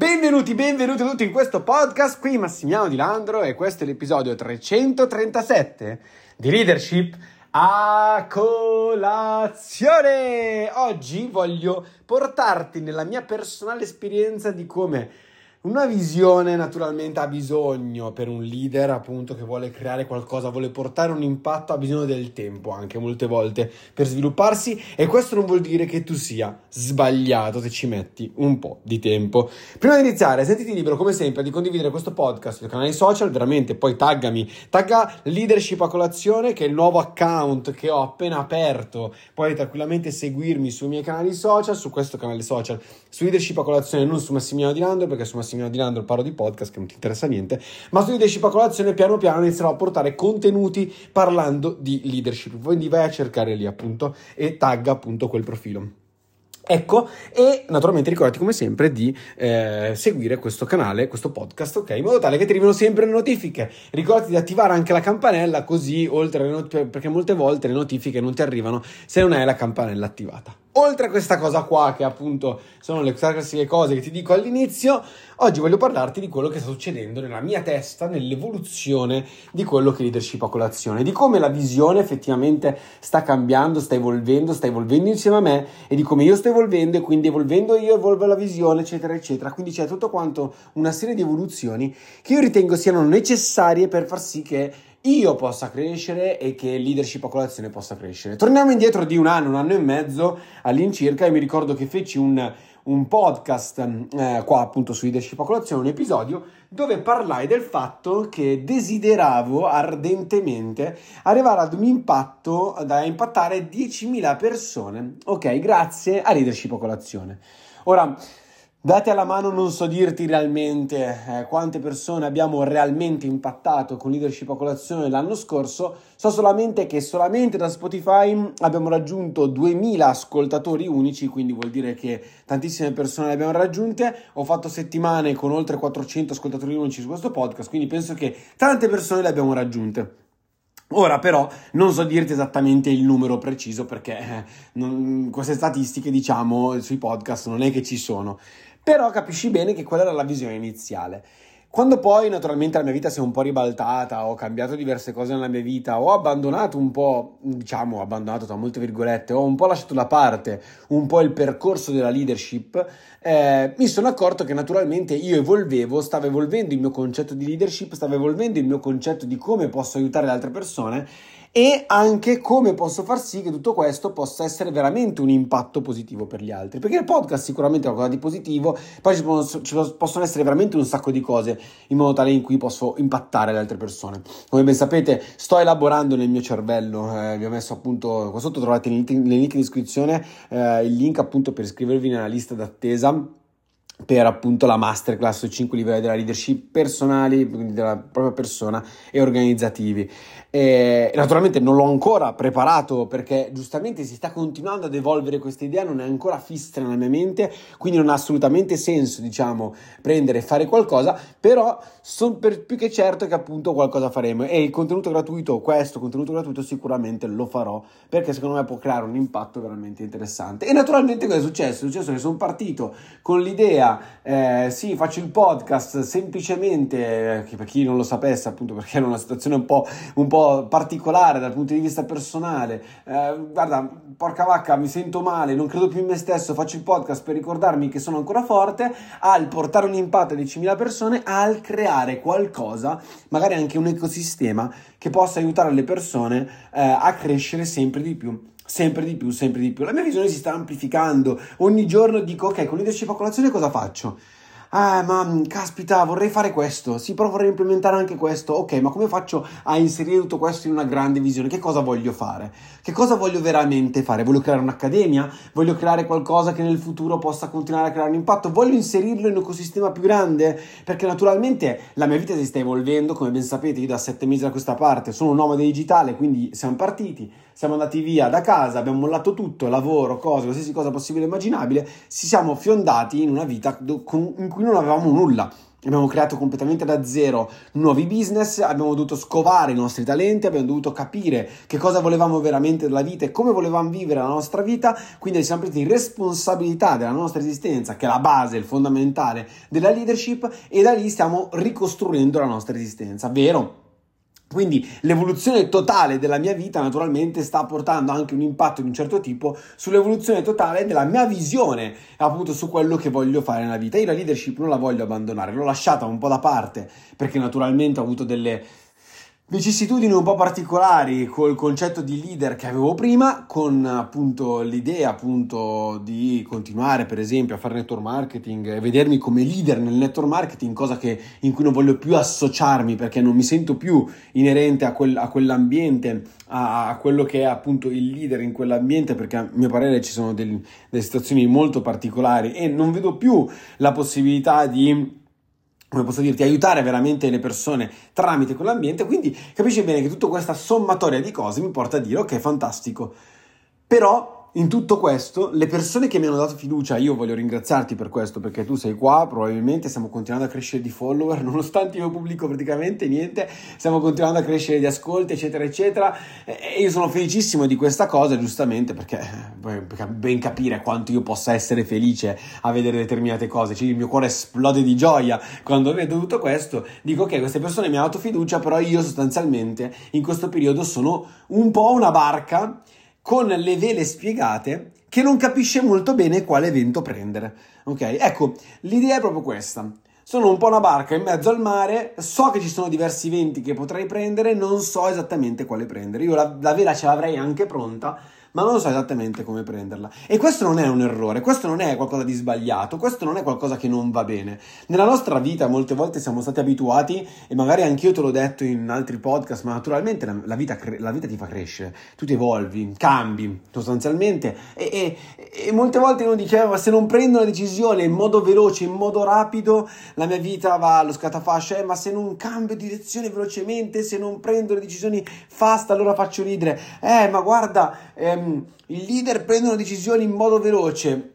Benvenuti, benvenuti tutti in questo podcast. Qui Massimiliano Di Landro e questo è l'episodio 337 di Leadership a colazione. Oggi voglio portarti nella mia personale esperienza di come una visione naturalmente ha bisogno per un leader appunto che vuole creare qualcosa, vuole portare un impatto, ha bisogno del tempo anche molte volte per svilupparsi e questo non vuol dire che tu sia sbagliato se ci metti un po' di tempo. Prima di iniziare, sentiti libero come sempre di condividere questo podcast sui canali social, veramente poi taggami, tagga Leadership a colazione che è il nuovo account che ho appena aperto, puoi tranquillamente seguirmi sui miei canali social, su questo canale social, su Leadership a colazione, non su Massimiliano Di Landro perché su Massimiliano Massimiliano Di Landro parlo di podcast che non ti interessa niente, ma su leadership a colazione piano piano inizierò a portare contenuti parlando di leadership. Quindi vai a cercare lì appunto e tagga appunto quel profilo. Ecco, e naturalmente ricordati come sempre di eh, seguire questo canale, questo podcast, ok? In modo tale che ti arrivino sempre le notifiche. Ricordati di attivare anche la campanella, così oltre alle notifiche, perché molte volte le notifiche non ti arrivano se non hai la campanella attivata. Oltre a questa cosa qua, che appunto sono le classiche cose che ti dico all'inizio, oggi voglio parlarti di quello che sta succedendo nella mia testa, nell'evoluzione di quello che è leadership a colazione, di come la visione effettivamente sta cambiando, sta evolvendo, sta evolvendo insieme a me e di come io sto evolvendo e quindi evolvendo io evolvo la visione, eccetera, eccetera. Quindi c'è tutto quanto una serie di evoluzioni che io ritengo siano necessarie per far sì che io possa crescere e che leadership a colazione possa crescere. Torniamo indietro di un anno, un anno e mezzo all'incirca e mi ricordo che feci un, un podcast eh, qua appunto su leadership a colazione, un episodio dove parlai del fatto che desideravo ardentemente arrivare ad un impatto da impattare 10.000 persone, ok, grazie a leadership a colazione. Ora, Date alla mano non so dirti realmente eh, quante persone abbiamo realmente impattato con leadership a colazione l'anno scorso, so solamente che solamente da Spotify abbiamo raggiunto 2000 ascoltatori unici, quindi vuol dire che tantissime persone le abbiamo raggiunte, ho fatto settimane con oltre 400 ascoltatori unici su questo podcast, quindi penso che tante persone le abbiamo raggiunte. Ora però non so dirti esattamente il numero preciso perché eh, non, queste statistiche diciamo sui podcast non è che ci sono. Però capisci bene che quella era la visione iniziale. Quando poi naturalmente la mia vita si è un po' ribaltata, ho cambiato diverse cose nella mia vita, ho abbandonato un po', diciamo abbandonato tra molte virgolette, ho un po' lasciato da parte un po' il percorso della leadership, eh, mi sono accorto che naturalmente io evolvevo, stavo evolvendo il mio concetto di leadership, stavo evolvendo il mio concetto di come posso aiutare le altre persone e anche come posso far sì che tutto questo possa essere veramente un impatto positivo per gli altri. Perché il podcast sicuramente è qualcosa di positivo, poi ci, possono, ci possono essere veramente un sacco di cose in modo tale in cui posso impattare le altre persone. Come ben sapete, sto elaborando nel mio cervello, eh, vi ho messo appunto qua sotto trovate nel link in descrizione eh, il link appunto per iscrivervi nella lista d'attesa per appunto la masterclass sui 5 livelli della leadership personali, quindi della propria persona e organizzativi. E naturalmente non l'ho ancora preparato perché giustamente si sta continuando ad evolvere questa idea, non è ancora fissa nella mia mente, quindi non ha assolutamente senso, diciamo, prendere e fare qualcosa, però sono per più che certo che appunto qualcosa faremo e il contenuto gratuito, questo contenuto gratuito sicuramente lo farò perché secondo me può creare un impatto veramente interessante. E naturalmente cosa è successo? È successo che sono partito con l'idea eh, sì, faccio il podcast semplicemente, per chi non lo sapesse, appunto perché era una situazione un po', un po particolare dal punto di vista personale. Eh, guarda, porca vacca, mi sento male, non credo più in me stesso, faccio il podcast per ricordarmi che sono ancora forte, al portare un impatto a 10.000 persone, al creare qualcosa, magari anche un ecosistema che possa aiutare le persone eh, a crescere sempre di più sempre di più, sempre di più. La mia visione si sta amplificando. Ogni giorno dico, ok, con leadership a colazione cosa faccio? Ah, ma caspita, vorrei fare questo. Sì, però vorrei implementare anche questo. Ok, ma come faccio a inserire tutto questo in una grande visione? Che cosa voglio fare? Che cosa voglio veramente fare? Voglio creare un'accademia? Voglio creare qualcosa che nel futuro possa continuare a creare un impatto? Voglio inserirlo in un ecosistema più grande? Perché naturalmente la mia vita si sta evolvendo, come ben sapete, io da sette mesi da questa parte sono un nomade digitale, quindi siamo partiti siamo andati via da casa, abbiamo mollato tutto, lavoro, cose, qualsiasi cosa possibile e immaginabile, ci siamo fiondati in una vita in cui non avevamo nulla Abbiamo creato completamente da zero nuovi business, abbiamo dovuto scovare i nostri talenti, abbiamo dovuto capire che cosa volevamo veramente dalla vita e come volevamo vivere la nostra vita, quindi siamo presi responsabilità della nostra esistenza, che è la base, il fondamentale della leadership, e da lì stiamo ricostruendo la nostra esistenza, vero? Quindi l'evoluzione totale della mia vita naturalmente sta portando anche un impatto di un certo tipo sull'evoluzione totale della mia visione appunto su quello che voglio fare nella vita. Io la leadership non la voglio abbandonare, l'ho lasciata un po' da parte perché naturalmente ho avuto delle vicissitudini un po' particolari col concetto di leader che avevo prima, con appunto l'idea appunto di continuare per esempio a fare network marketing e vedermi come leader nel network marketing, cosa che, in cui non voglio più associarmi perché non mi sento più inerente a, quel, a quell'ambiente, a, a, quello che è appunto il leader in quell'ambiente perché a mio parere ci sono del, delle situazioni molto particolari e non vedo più la possibilità di come posso dirti, aiutare veramente le persone tramite quell'ambiente, quindi capisci bene che tutta questa sommatoria di cose mi porta a dire ok, fantastico, però in tutto questo, le persone che mi hanno dato fiducia, io voglio ringraziarti per questo, perché tu sei qua, probabilmente stiamo continuando a crescere di follower, nonostante io pubblico praticamente niente, stiamo continuando a crescere di ascolti, eccetera, eccetera, e io sono felicissimo di questa cosa, giustamente, perché eh, ben capire quanto io possa essere felice a vedere determinate cose, cioè il mio cuore esplode di gioia quando vedo tutto questo, dico che queste persone mi hanno dato fiducia, però io sostanzialmente in questo periodo sono un po' una barca con le vele spiegate che non capisce molto bene quale vento prendere. Ok? Ecco, l'idea è proprio questa. Sono un po' una barca in mezzo al mare, so che ci sono diversi venti che potrei prendere, non so esattamente quale prendere. Io la, la vela ce l'avrei anche pronta, ma non so esattamente come prenderla. E questo non è un errore, questo non è qualcosa di sbagliato, questo non è qualcosa che non va bene. Nella nostra vita molte volte siamo stati abituati, e magari anch'io te l'ho detto in altri podcast, ma naturalmente la, la, vita, la vita, ti fa crescere, tu ti evolvi, cambi sostanzialmente, e, e, e molte volte uno diceva, se non prendo una decisione in modo veloce, in modo rapido, la mia vita va allo scatafascio, eh, ma se non cambio direzione velocemente, se non prendo le decisioni fast, allora faccio ridere. Eh, ma guarda... Eh, ehm, il leader prendono decisioni in modo veloce.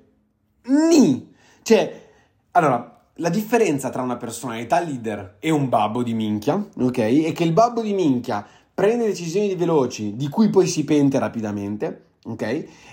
Ni! Cioè, allora, la differenza tra una personalità leader e un babbo di minchia, ok? È che il babbo di minchia prende decisioni veloci di cui poi si pente rapidamente, ok?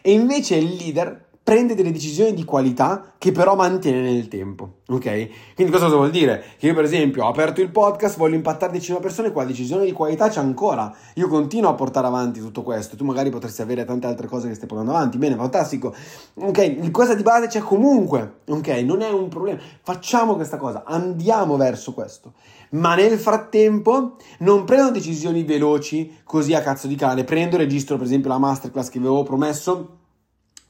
E invece il leader prende delle decisioni di qualità che però mantiene nel tempo, ok? Quindi cosa vuol dire? Che io per esempio ho aperto il podcast, voglio impattare decine di persone, quella decisione di qualità c'è ancora. Io continuo a portare avanti tutto questo, tu magari potresti avere tante altre cose che stai portando avanti, bene, fantastico. Ok, cosa di base c'è comunque, ok? Non è un problema. Facciamo questa cosa, andiamo verso questo. Ma nel frattempo non prendo decisioni veloci così a cazzo di cane, prendo, registro per esempio la masterclass che vi avevo promesso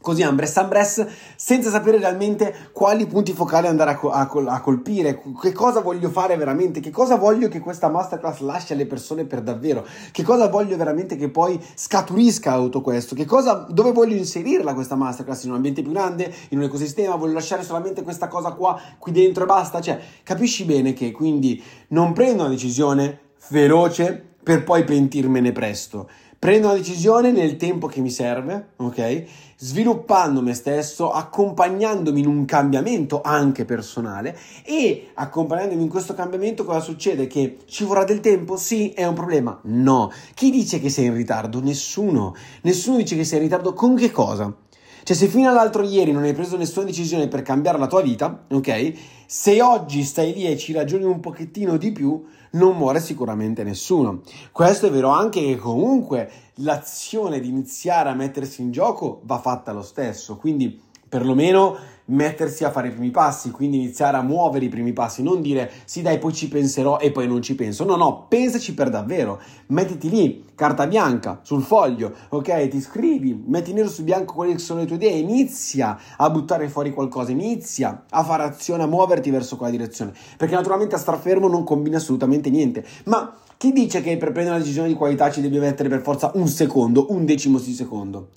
così Ambres Ambres senza sapere realmente quali punti focali andare a, a, a, colpire, che cosa voglio fare veramente, che cosa voglio che questa masterclass lasci alle persone per davvero, che cosa voglio veramente che poi scaturisca tutto questo, che cosa, dove voglio inserirla questa masterclass, in un ambiente più grande, in un ecosistema, voglio lasciare solamente questa cosa qua qui dentro e basta, cioè capisci bene che quindi non prendo una decisione veloce per poi pentirmene presto Prendo una decisione nel tempo che mi serve, ok? Sviluppando me stesso, accompagnandomi in un cambiamento anche personale e accompagnandomi in questo cambiamento cosa succede? Che ci vorrà del tempo? Sì, è un problema? No. Chi dice che sei in ritardo? Nessuno. Nessuno dice che sei in ritardo con che cosa? Cioè, se fino all'altro ieri non hai preso nessuna decisione per cambiare la tua vita, ok? Se oggi stai lì e ci ragioni un pochettino di più, non muore sicuramente nessuno. Questo è vero anche che comunque l'azione di iniziare a mettersi in gioco va fatta lo stesso, quindi perlomeno mettersi a fare i primi passi, quindi iniziare a muovere i primi passi, non dire sì dai poi ci penserò e poi non ci penso, no no, pensaci per davvero, mettiti lì, carta bianca, sul foglio, ok, ti scrivi, metti nero su bianco quali sono le tue idee, inizia a buttare fuori qualcosa, inizia a fare azione, a muoverti verso quella direzione, perché naturalmente a star fermo non combina assolutamente niente, ma chi dice che per prendere una decisione di qualità ci devi mettere per forza un secondo, un decimo di secondo?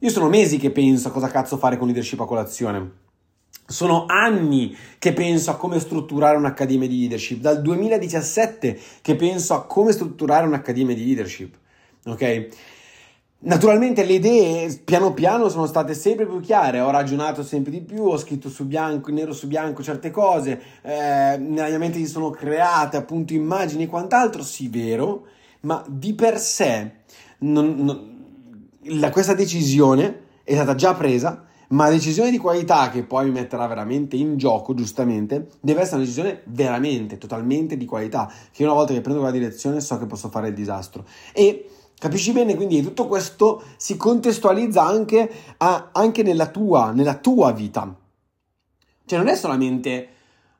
Io sono mesi che penso a cosa cazzo fare con leadership a colazione. Sono anni che penso a come strutturare un'accademia di leadership, dal 2017 che penso a come strutturare un'accademia di leadership, ok? Naturalmente le idee piano piano sono state sempre più chiare, ho ragionato sempre di più, ho scritto su bianco, nero su bianco certe cose, eh, nella mia mente si sono create appunto immagini e quant'altro, sì vero, ma di per sé non, non, la, questa decisione è stata già presa, ma la decisione di qualità che poi mi metterà veramente in gioco, giustamente, deve essere una decisione veramente, totalmente di qualità, che una volta che prendo quella direzione so che posso fare il disastro. E Capisci bene? Quindi tutto questo si contestualizza anche, a, anche nella, tua, nella tua vita. Cioè non è solamente,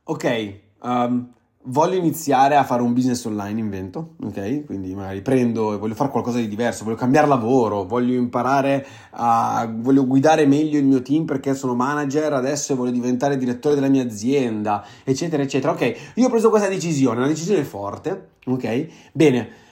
ok, um, voglio iniziare a fare un business online, invento, ok? Quindi magari prendo e voglio fare qualcosa di diverso, voglio cambiare lavoro, voglio imparare a... voglio guidare meglio il mio team perché sono manager adesso e voglio diventare direttore della mia azienda, eccetera, eccetera. Ok, io ho preso questa decisione, una decisione forte, ok? Bene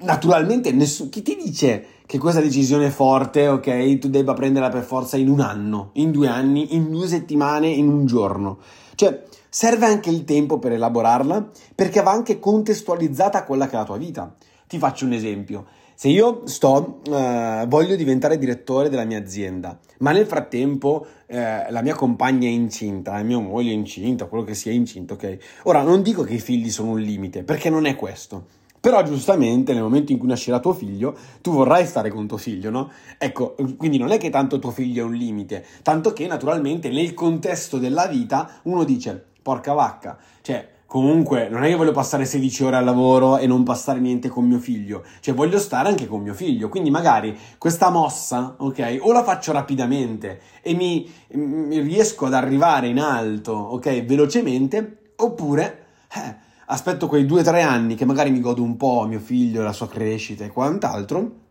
naturalmente nessuno, chi ti dice che questa decisione forte, ok, tu debba prenderla per forza in un anno, in due anni, in due settimane, in un giorno? Cioè, serve anche il tempo per elaborarla perché va anche contestualizzata a quella che è la tua vita. Ti faccio un esempio. Se io sto, eh, voglio diventare direttore della mia azienda, ma nel frattempo eh, la mia compagna è incinta, la mia moglie è incinta, quello che sia incinta, ok? Ora, non dico che i figli sono un limite, perché non è questo. Però giustamente nel momento in cui nascerà tuo figlio, tu vorrai stare con tuo figlio, no? Ecco, quindi non è che tanto tuo figlio è un limite, tanto che naturalmente nel contesto della vita uno dice, porca vacca, cioè comunque non è che voglio passare 16 ore al lavoro e non passare niente con mio figlio, cioè voglio stare anche con mio figlio, quindi magari questa mossa, ok, o la faccio rapidamente e mi, mi riesco ad arrivare in alto, ok, velocemente, oppure... Eh, aspetto quei due o tre anni che magari mi godo un po' mio figlio, la sua crescita e quant'altro.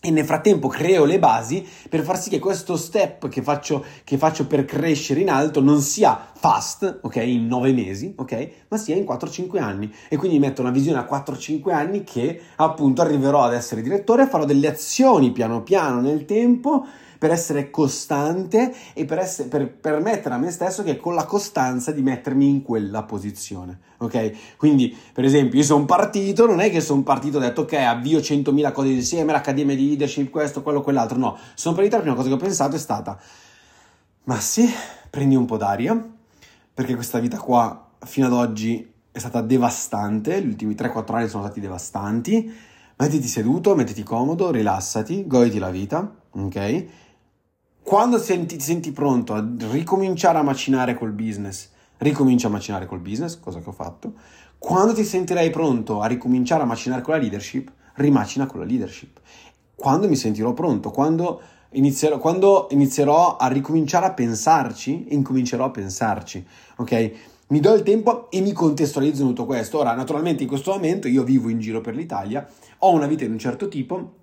E nel frattempo creo le basi per far sì che questo step che faccio, che faccio per crescere in alto non sia fast, ok, in nove mesi, ok, ma sia in 4-5 anni. E quindi metto una visione a 4-5 anni che appunto arriverò ad essere direttore, farò delle azioni piano piano nel tempo per essere costante e per, essere, per permettere a me stesso che con la costanza di mettermi in quella posizione. Ok? Quindi, per esempio, io sono partito, non è che sono partito e ho detto ok, avvio 100.000 cose insieme, l'accademia di leadership, questo, quello, quell'altro. No, sono partito, la prima cosa che ho pensato è stata, ma sì, prendi un po' d'aria, perché questa vita qua fino ad oggi è stata devastante, gli ultimi 3-4 anni sono stati devastanti. Mettiti seduto, mettiti comodo, rilassati, goditi la vita, ok? Quando senti, ti senti pronto a ricominciare a macinare col business, ricomincia a macinare col business, cosa che ho fatto. Quando ti sentirai pronto a ricominciare a macinare con la leadership, rimacina con la leadership. Quando mi sentirò pronto, quando inizierò, quando inizierò a ricominciare a pensarci, incomincerò a pensarci, ok? Mi do il tempo e mi contestualizzo in tutto questo. Ora, naturalmente in questo momento io vivo in giro per l'Italia, ho una vita di un certo tipo,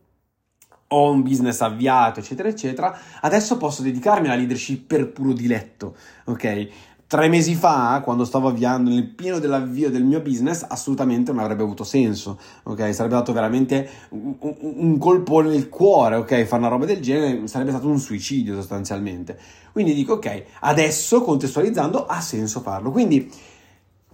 ho un business avviato, eccetera, eccetera, adesso posso dedicarmi alla leadership per puro diletto, ok? Tre mesi fa, quando stavo avviando nel pieno dell'avvio del mio business, assolutamente non avrebbe avuto senso, ok? Sarebbe dato veramente un, un colpo nel cuore, ok? Fare una roba del genere sarebbe stato un suicidio sostanzialmente. Quindi dico, ok, adesso contestualizzando ha senso farlo. Quindi,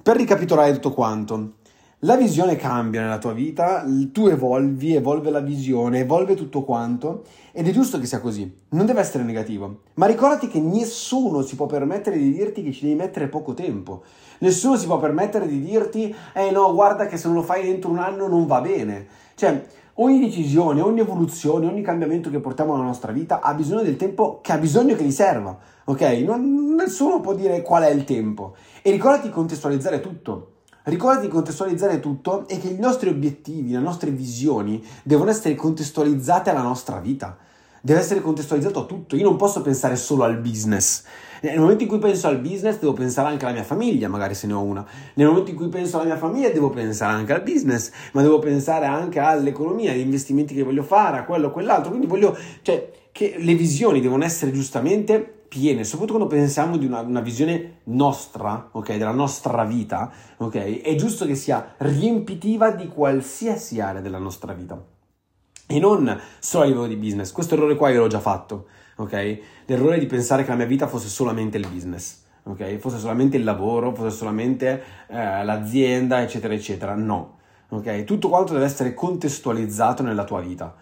per ricapitolare tutto quanto, la visione cambia nella tua vita, tu evolvi, evolve la visione, evolve tutto quanto ed è giusto che sia così, non deve essere negativo. Ma ricordati che nessuno si può permettere di dirti che ci devi mettere poco tempo. Nessuno si può permettere di dirti, eh no, guarda che se non lo fai dentro un anno non va bene. Cioè, ogni decisione, ogni evoluzione, ogni cambiamento che portiamo nella nostra vita ha bisogno del tempo che ha bisogno che gli serva, ok? Non, nessuno può dire qual è il tempo. E ricordati di contestualizzare tutto. Ricordati di contestualizzare tutto e che i nostri obiettivi, le nostre visioni devono essere contestualizzate alla nostra vita. Deve essere contestualizzato a tutto. Io non posso pensare solo al business. Nel momento in cui penso al business devo pensare anche alla mia famiglia, magari se ne ho una. Nel momento in cui penso alla mia famiglia devo pensare anche al business, ma devo pensare anche all'economia, agli investimenti che voglio fare, a quello o quell'altro. Quindi voglio, cioè, che le visioni devono essere giustamente piene, soprattutto quando pensiamo di una, una, visione nostra, ok, della nostra vita, ok, è giusto che sia riempitiva di qualsiasi area della nostra vita. E non solo a livello di business. Questo errore qua io l'ho già fatto, ok? L'errore di pensare che la mia vita fosse solamente il business, ok? Fosse solamente il lavoro, fosse solamente eh, l'azienda, eccetera, eccetera. No, ok? Tutto quanto deve essere contestualizzato nella tua vita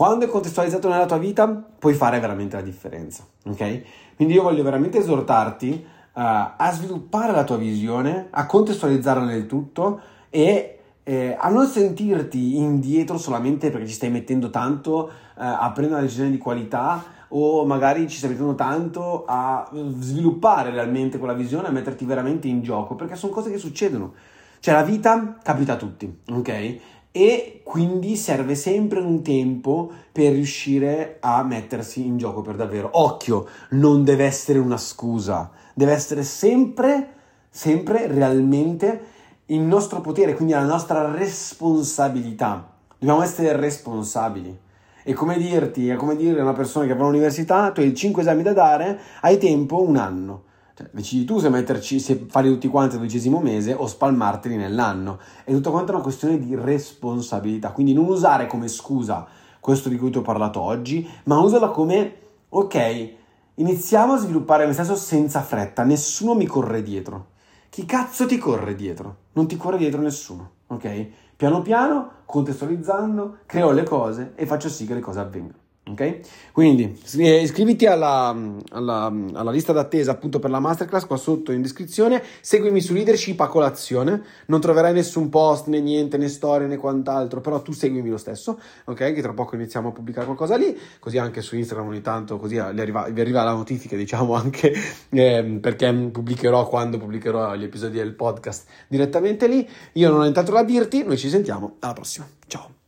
quando è contestualizzato nella tua vita, puoi fare veramente la differenza, ok? Quindi io voglio veramente esortarti uh, a sviluppare la tua visione, a contestualizzarla nel tutto e eh, a non sentirti indietro solamente perché ci stai mettendo tanto uh, a prendere una decisione di qualità o magari ci stai mettendo tanto a sviluppare realmente quella visione, a metterti veramente in gioco, perché sono cose che succedono. Cioè la vita capita a tutti, ok? E quindi serve sempre un tempo per riuscire a mettersi in gioco per davvero. Occhio, non deve essere una scusa, deve essere sempre, sempre realmente il nostro potere, quindi la nostra responsabilità. Dobbiamo essere responsabili. È come dirti, è come dire a una persona che va all'università, tu hai 5 esami da dare, hai tempo un anno. Cioè, decidi tu se metterci, se farli tutti quanti al dodicesimo mese o spalmarteli nell'anno. È tutto quanto una questione di responsabilità. Quindi non usare come scusa questo di cui ti ho parlato oggi, ma usala come, ok, iniziamo a sviluppare me stesso senza fretta, nessuno mi corre dietro. Chi cazzo ti corre dietro? Non ti corre dietro nessuno, ok? Piano piano, contestualizzando, creo le cose e faccio sì che le cose avvengano. Ok? Quindi eh, iscriviti alla, alla, alla, lista d'attesa appunto per la masterclass qua sotto in descrizione. Seguimi su leadership a colazione. Non troverai nessun post né niente, né storie né quant'altro, però tu seguimi lo stesso, ok? Che tra poco iniziamo a pubblicare qualcosa lì. Così anche su Instagram ogni tanto, così arriva, vi arriva la notifica, diciamo anche eh, perché pubblicherò quando pubblicherò gli episodi del podcast direttamente lì. Io non ho intanto da dirti, noi ci sentiamo alla prossima. Ciao.